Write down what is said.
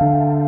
うん